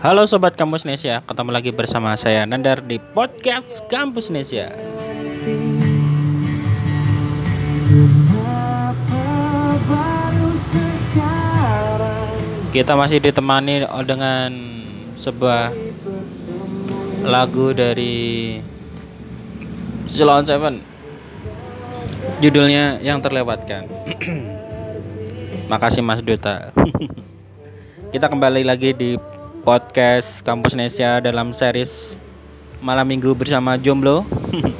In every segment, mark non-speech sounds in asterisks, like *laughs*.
Halo Sobat Kampus Nesia, ketemu lagi bersama saya Nandar di Podcast Kampus Nesia. Kita masih ditemani dengan sebuah lagu dari Silon Seven. Judulnya yang terlewatkan. *clears throat* Makasih Mas Duta. *laughs* Kita kembali lagi di podcast Kampus Nesia dalam series Malam Minggu bersama Jomblo.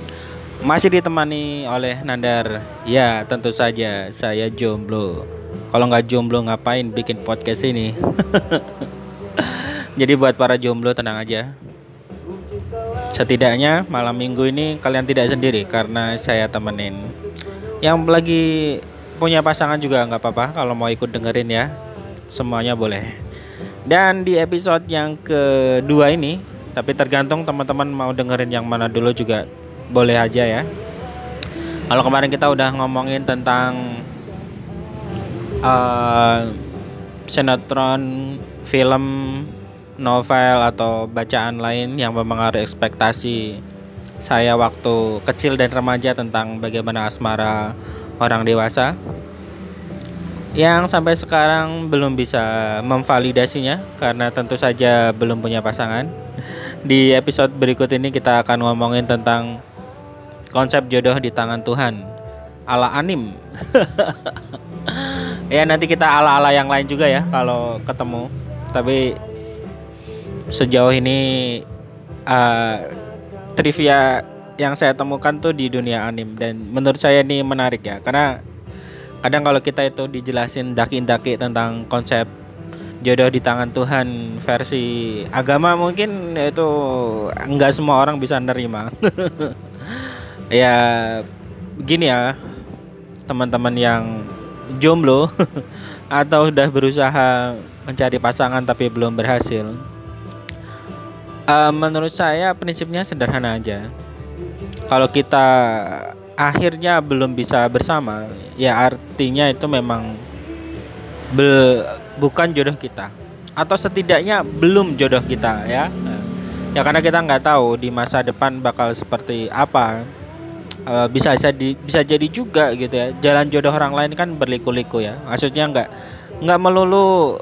*laughs* Masih ditemani oleh Nandar. Ya tentu saja saya Jomblo. Kalau nggak jomblo ngapain bikin podcast ini? *laughs* Jadi buat para jomblo tenang aja. Setidaknya malam minggu ini kalian tidak sendiri karena saya temenin. Yang lagi punya pasangan juga nggak apa-apa kalau mau ikut dengerin ya. Semuanya boleh Dan di episode yang kedua ini Tapi tergantung teman-teman mau dengerin yang mana dulu juga boleh aja ya. Kalau kemarin kita udah ngomongin tentang uh, sinetron, film, novel atau bacaan lain yang mempengaruhi ekspektasi saya waktu kecil dan remaja tentang bagaimana asmara orang dewasa yang sampai sekarang belum bisa memvalidasinya karena tentu saja belum punya pasangan. Di episode berikut ini kita akan ngomongin tentang konsep jodoh di tangan Tuhan ala anim. *laughs* ya nanti kita ala-ala yang lain juga ya kalau ketemu. Tapi sejauh ini uh, trivia yang saya temukan tuh di dunia anim dan menurut saya ini menarik ya karena kadang kalau kita itu dijelasin daki-daki tentang konsep jodoh di tangan Tuhan versi agama mungkin itu enggak semua orang bisa nerima. *laughs* Ya gini ya teman-teman yang jomblo *laughs* atau udah berusaha mencari pasangan tapi belum berhasil uh, menurut saya prinsipnya sederhana aja. Kalau kita akhirnya belum bisa bersama. Ya artinya itu memang be, bukan jodoh kita. Atau setidaknya belum jodoh kita ya. Ya karena kita nggak tahu di masa depan bakal seperti apa. E, bisa jadi bisa jadi juga gitu ya. Jalan jodoh orang lain kan berliku-liku ya. Maksudnya nggak nggak melulu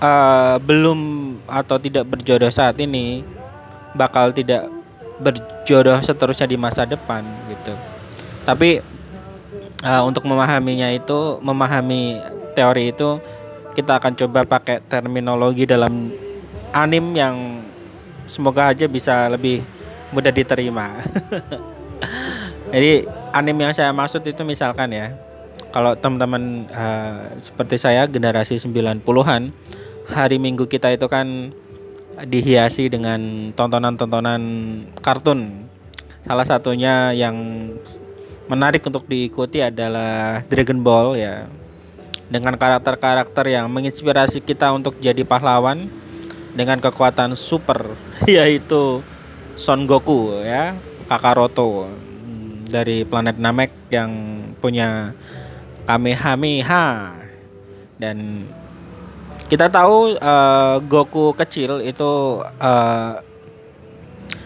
uh, belum atau tidak berjodoh saat ini bakal tidak berjodoh seterusnya di masa depan gitu. Tapi uh, untuk memahaminya itu, memahami teori itu kita akan coba pakai terminologi dalam anim yang semoga aja bisa lebih mudah diterima. *laughs* Jadi anim yang saya maksud itu misalkan ya, kalau teman-teman uh, seperti saya generasi 90-an, hari Minggu kita itu kan dihiasi dengan tontonan-tontonan kartun. Salah satunya yang menarik untuk diikuti adalah Dragon Ball ya. Dengan karakter-karakter yang menginspirasi kita untuk jadi pahlawan dengan kekuatan super *laughs* yaitu Son Goku ya, Kakaroto hmm, dari planet Namek yang punya Kamehameha dan kita tahu uh, Goku kecil itu uh,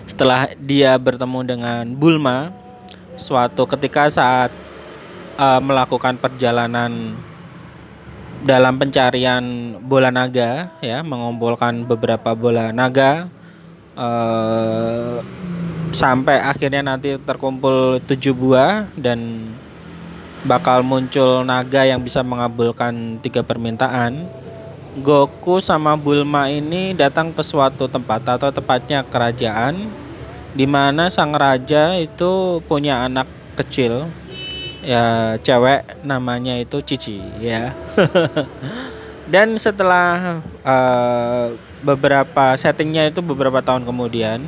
setelah dia bertemu dengan Bulma suatu ketika saat uh, melakukan perjalanan dalam pencarian bola naga ya mengumpulkan beberapa bola naga uh, sampai akhirnya nanti terkumpul tujuh buah dan bakal muncul naga yang bisa mengabulkan tiga permintaan. Goku sama Bulma ini datang ke suatu tempat atau tepatnya kerajaan di mana sang raja itu punya anak kecil ya cewek namanya itu Cici ya. *laughs* Dan setelah uh, beberapa settingnya itu beberapa tahun kemudian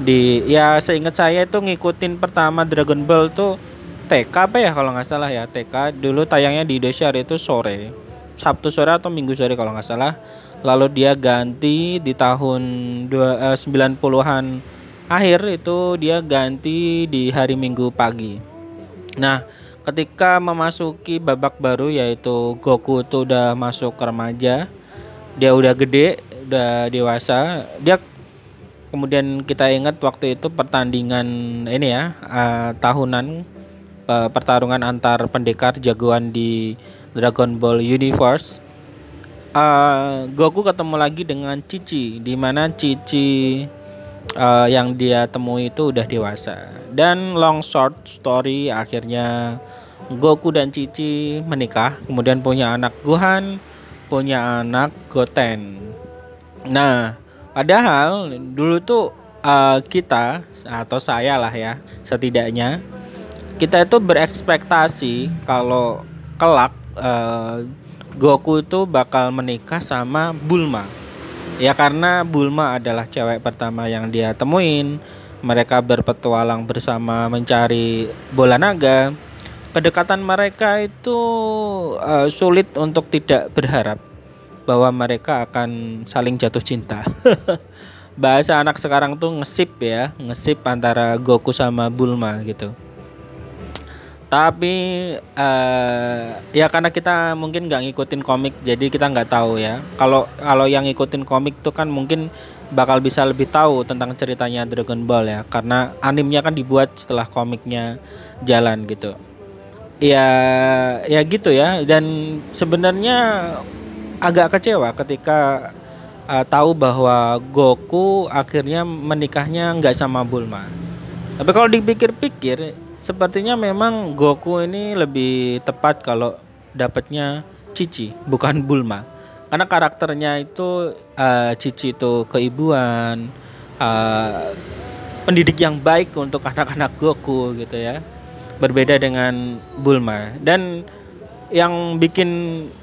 di ya seingat saya itu ngikutin pertama Dragon Ball tuh TK apa ya kalau nggak salah ya TK dulu tayangnya di Indosiar itu sore Sabtu sore atau Minggu sore kalau nggak salah. Lalu dia ganti di tahun dua, eh, 90-an akhir itu dia ganti di hari Minggu pagi. Nah, ketika memasuki babak baru yaitu Goku itu udah masuk ke remaja, dia udah gede udah dewasa dia kemudian kita ingat waktu itu pertandingan ini ya uh, tahunan uh, pertarungan antar pendekar jagoan di Dragon Ball Universe uh, Goku ketemu lagi dengan Cici di mana Cici uh, yang dia temui itu udah dewasa dan long short story akhirnya Goku dan Cici menikah, kemudian punya anak Gohan, punya anak Goten. Nah, padahal dulu tuh uh, kita atau saya lah ya, setidaknya kita itu berekspektasi kalau kelak uh, Goku itu bakal menikah sama Bulma. Ya karena Bulma adalah cewek pertama yang dia temuin. Mereka berpetualang bersama mencari bola naga kedekatan mereka itu uh, sulit untuk tidak berharap bahwa mereka akan saling jatuh cinta. *laughs* Bahasa anak sekarang tuh ngesip ya, ngesip antara Goku sama Bulma gitu. Tapi uh, ya karena kita mungkin nggak ngikutin komik, jadi kita nggak tahu ya. Kalau kalau yang ngikutin komik tuh kan mungkin bakal bisa lebih tahu tentang ceritanya Dragon Ball ya, karena animnya kan dibuat setelah komiknya jalan gitu ya ya gitu ya dan sebenarnya agak kecewa ketika uh, tahu bahwa Goku akhirnya menikahnya nggak sama Bulma. Tapi kalau dipikir-pikir, sepertinya memang Goku ini lebih tepat kalau dapatnya Cici, bukan *laughs* Bulma. Karena karakternya itu uh, Cici itu keibuan, uh, pendidik yang baik untuk *laughs* anak-anak Goku gitu ya berbeda dengan Bulma dan yang bikin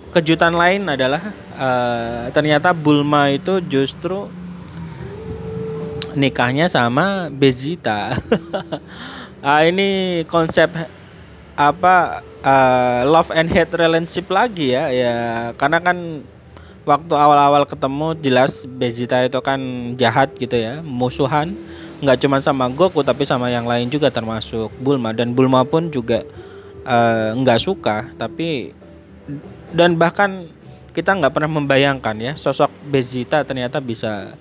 kejutan lain adalah uh, ternyata Bulma itu justru nikahnya sama Bezita. *laughs* ah ini konsep apa uh, love and hate relationship lagi ya ya. Karena kan waktu awal-awal ketemu jelas Bezita itu kan jahat gitu ya musuhan. Nggak cuma sama Goku tapi sama yang lain juga termasuk Bulma. Dan Bulma pun juga uh, nggak suka tapi dan bahkan kita nggak pernah membayangkan ya sosok Bezita ternyata bisa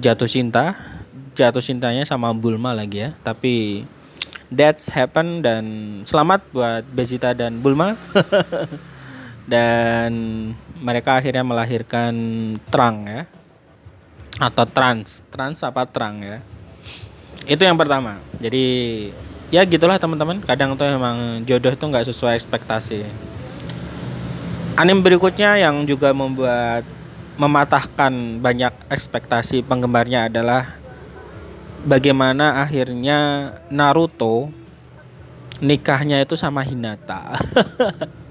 jatuh cinta jatuh cintanya sama Bulma lagi ya. Tapi that's happen dan selamat buat Bezita dan Bulma. *laughs* Dan mereka akhirnya melahirkan Trang ya. Atau trans. Trans apa Trang ya? Itu yang pertama. Jadi ya gitulah teman-teman. Kadang tuh emang jodoh tuh nggak sesuai ekspektasi. Anim berikutnya yang juga membuat mematahkan banyak ekspektasi penggemarnya adalah bagaimana akhirnya Naruto nikahnya itu sama Hinata *laughs*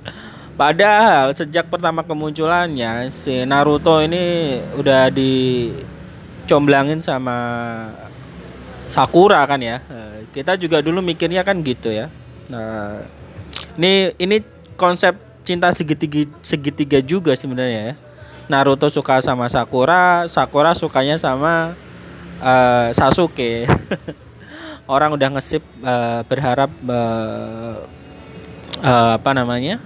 Padahal sejak pertama kemunculannya si Naruto ini udah dicomblangin sama Sakura kan ya. Kita juga dulu mikirnya kan gitu ya. Nah, ini ini konsep cinta segitiga segitiga juga sebenarnya ya. Naruto suka sama Sakura, Sakura sukanya sama uh, Sasuke. *laughs* Orang udah ngesip uh, berharap uh, uh, apa namanya?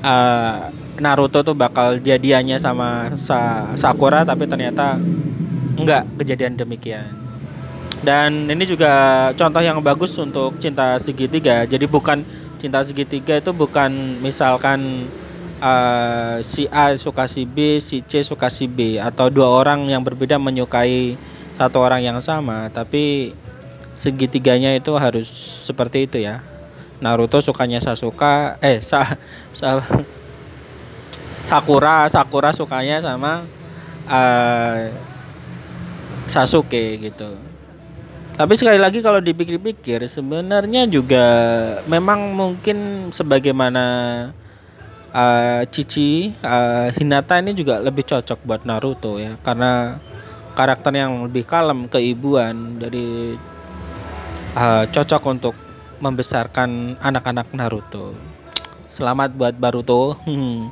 Uh, Naruto tuh bakal jadiannya sama Sa Sakura tapi ternyata enggak kejadian demikian. Dan ini juga contoh yang bagus untuk cinta segitiga. Jadi bukan cinta segitiga itu bukan misalkan uh, si A suka si B, si C suka si B atau dua orang yang berbeda menyukai satu orang yang sama, tapi segitiganya itu harus seperti itu ya. Naruto sukanya Sasuka, eh sa, sa Sakura, Sakura sukanya sama uh, Sasuke gitu. Tapi sekali lagi kalau dipikir-pikir sebenarnya juga memang mungkin sebagaimana uh, Cici uh, Hinata ini juga lebih cocok buat Naruto ya karena karakter yang lebih kalem keibuan jadi uh, cocok untuk membesarkan anak-anak Naruto. Selamat buat Baruto.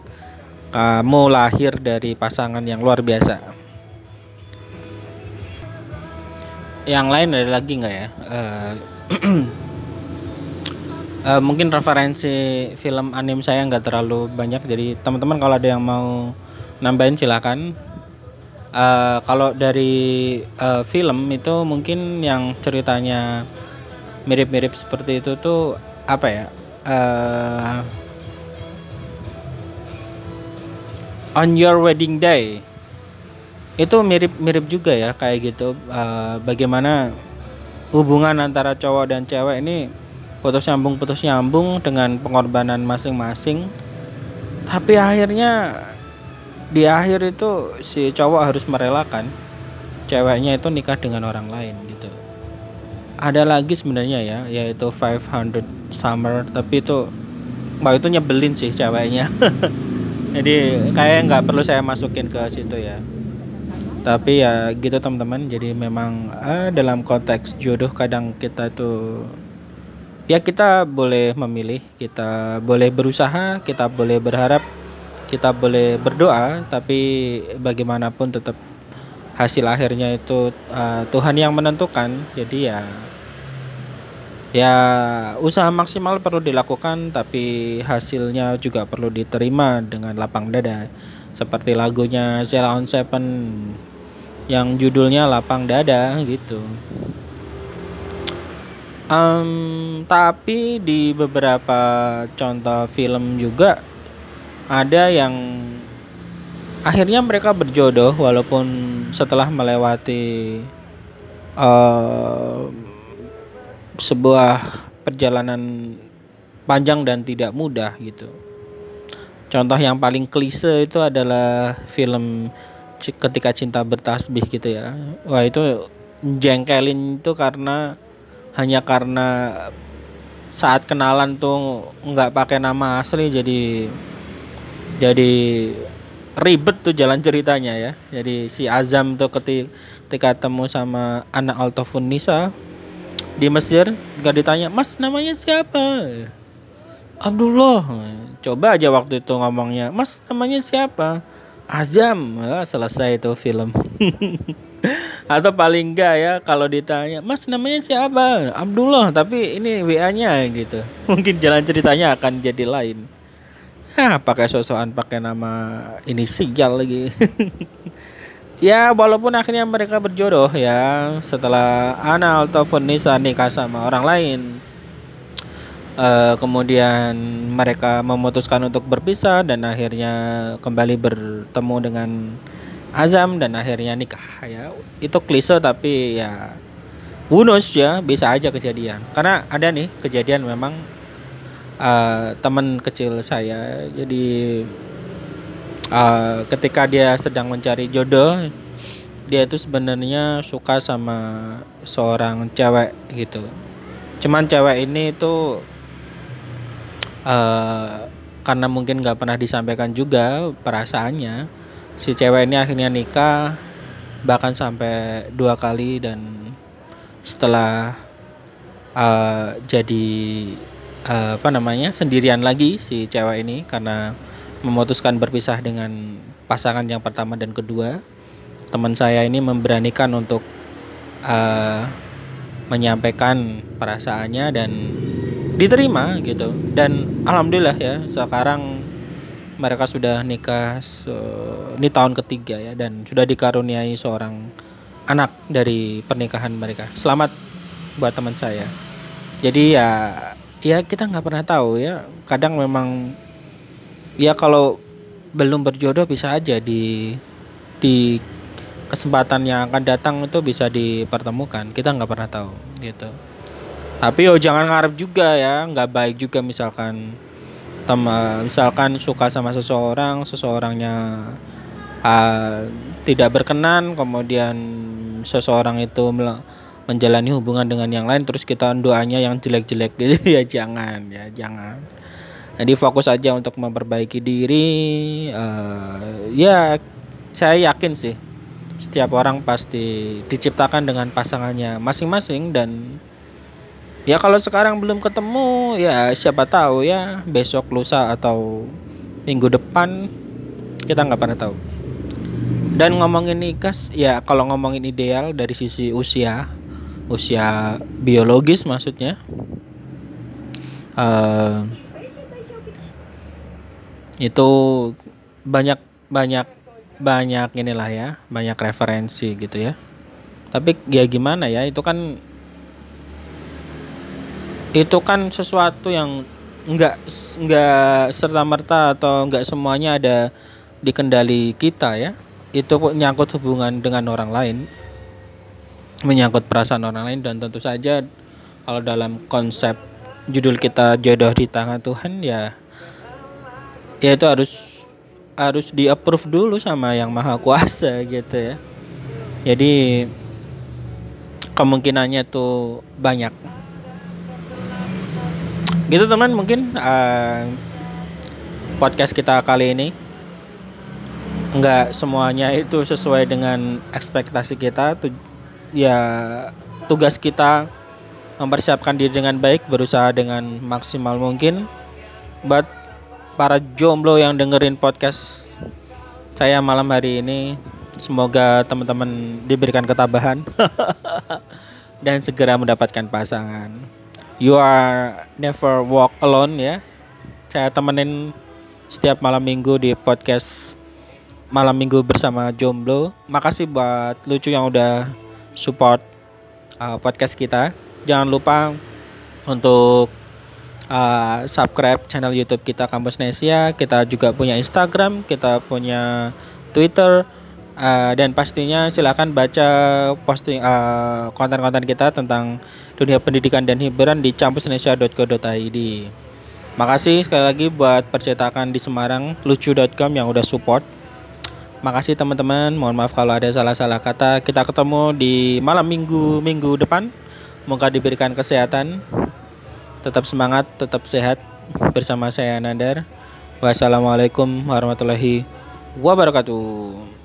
*laughs* Kamu lahir dari pasangan yang luar biasa. yang lain ada lagi nggak ya uh, uh, *clears throat* mungkin referensi film anim saya nggak terlalu banyak jadi teman-teman kalau ada yang mau nambahin silakan uh, kalau dari uh, film itu mungkin yang ceritanya mirip-mirip seperti itu tuh apa ya? Uh, on your wedding day. Itu mirip-mirip juga ya kayak gitu. Uh, bagaimana hubungan antara cowok dan cewek ini putus nyambung putus nyambung dengan pengorbanan masing-masing. Tapi akhirnya di akhir itu si cowok harus merelakan ceweknya itu nikah dengan orang lain gitu. Ada lagi sebenarnya ya yaitu 500 summer tapi itu mbak itu nyebelin sih ceweknya. *laughs* Jadi kayak nggak perlu saya masukin ke situ ya. Tapi ya gitu teman-teman. Jadi memang eh, dalam konteks jodoh kadang kita tuh ya kita boleh memilih, kita boleh berusaha, kita boleh berharap, kita boleh berdoa, tapi bagaimanapun tetap hasil akhirnya itu uh, Tuhan yang menentukan. Jadi ya ya usaha maksimal perlu dilakukan tapi hasilnya juga perlu diterima dengan lapang dada. Seperti lagunya Sheila on Seven yang judulnya Lapang Dada gitu. Um, tapi di beberapa contoh film juga ada yang akhirnya mereka berjodoh walaupun setelah melewati uh, sebuah perjalanan panjang dan tidak mudah gitu. Contoh yang paling klise itu adalah film ketika cinta bertasbih gitu ya. Wah itu jengkelin itu karena hanya karena saat kenalan tuh nggak pakai nama asli jadi jadi ribet tuh jalan ceritanya ya. Jadi si Azam tuh ketika, ketika temu sama anak Altofun Nisa di Mesir nggak ditanya mas namanya siapa? Abdullah. Coba aja waktu itu ngomongnya mas namanya siapa? Azam. Ah, selesai itu film. *laughs* Atau paling enggak ya kalau ditanya mas namanya siapa? Abdullah. Tapi ini WA nya gitu. *laughs* Mungkin jalan ceritanya akan jadi lain ah pakai sosokan pakai nama ini sigal lagi. *laughs* Ya walaupun akhirnya mereka berjodoh ya setelah Ana Altofon Nisa nikah sama orang lain. Uh, kemudian mereka memutuskan untuk berpisah dan akhirnya kembali bertemu dengan azam dan akhirnya nikah. Ya itu klise tapi ya who ya bisa aja kejadian. Karena ada nih kejadian memang uh, teman kecil saya. Jadi uh, ketika dia sedang mencari jodoh dia itu sebenarnya suka sama seorang cewek gitu. Cuman cewek ini itu uh, karena mungkin nggak pernah disampaikan juga perasaannya si cewek ini akhirnya nikah bahkan sampai dua kali dan setelah uh, jadi uh, apa namanya sendirian lagi si cewek ini karena memutuskan berpisah dengan pasangan yang pertama dan kedua teman saya ini memberanikan untuk uh, menyampaikan perasaannya dan diterima gitu dan alhamdulillah ya sekarang mereka sudah nikah se ini tahun ketiga ya dan sudah dikaruniai seorang anak dari pernikahan mereka. Selamat buat teman saya. Jadi ya ya kita nggak pernah tahu ya. Kadang memang ya kalau belum berjodoh bisa aja di di kesempatan yang akan datang itu bisa dipertemukan. Kita nggak pernah tahu gitu. Tapi oh jangan ngarep juga ya, nggak baik juga misalkan teman misalkan suka sama seseorang seseorangnya uh, tidak berkenan kemudian seseorang itu menjalani hubungan dengan yang lain terus kita doanya yang jelek-jelek gitu. *laughs* Ya jangan ya jangan. Jadi fokus aja untuk memperbaiki diri uh, ya saya yakin sih setiap orang pasti diciptakan dengan pasangannya masing-masing dan ya kalau sekarang belum ketemu ya siapa tahu ya besok lusa atau minggu depan kita nggak pernah tahu. Dan ngomongin nikah ya kalau ngomongin ideal dari sisi usia usia biologis maksudnya uh, itu banyak banyak banyak inilah ya, banyak referensi gitu ya. Tapi ya gimana ya, itu kan itu kan sesuatu yang nggak nggak serta merta atau nggak semuanya ada di kendali kita ya. Itu menyangkut hubungan dengan orang lain, menyangkut perasaan orang lain dan tentu saja kalau dalam konsep judul kita jodoh di tangan Tuhan ya ya itu harus harus di approve dulu sama yang maha kuasa gitu ya. Jadi kemungkinannya tuh banyak. Gitu teman mungkin uh, podcast kita kali ini. Nggak semuanya itu sesuai dengan ekspektasi kita tuh ya tugas kita mempersiapkan diri dengan baik berusaha dengan maksimal mungkin. Buat para jomblo yang dengerin podcast saya malam hari ini semoga teman-teman diberikan ketabahan *laughs* dan segera mendapatkan pasangan. You are never walk alone ya. Saya temenin setiap malam minggu di podcast malam minggu bersama jomblo. Makasih buat lucu yang udah support uh, podcast kita jangan lupa untuk uh, subscribe channel YouTube kita Kampus Nesia kita juga punya Instagram kita punya Twitter uh, dan pastinya silakan baca posting uh, konten-konten kita tentang dunia pendidikan dan hiburan di campusnesia.co.id. Makasih sekali lagi buat percetakan di Semarang lucu.com yang udah support. Makasih teman-teman, mohon maaf kalau ada salah-salah kata. Kita ketemu di malam minggu minggu depan. Moga diberikan kesehatan. Tetap semangat, tetap sehat bersama saya Nandar. Wassalamualaikum warahmatullahi wabarakatuh.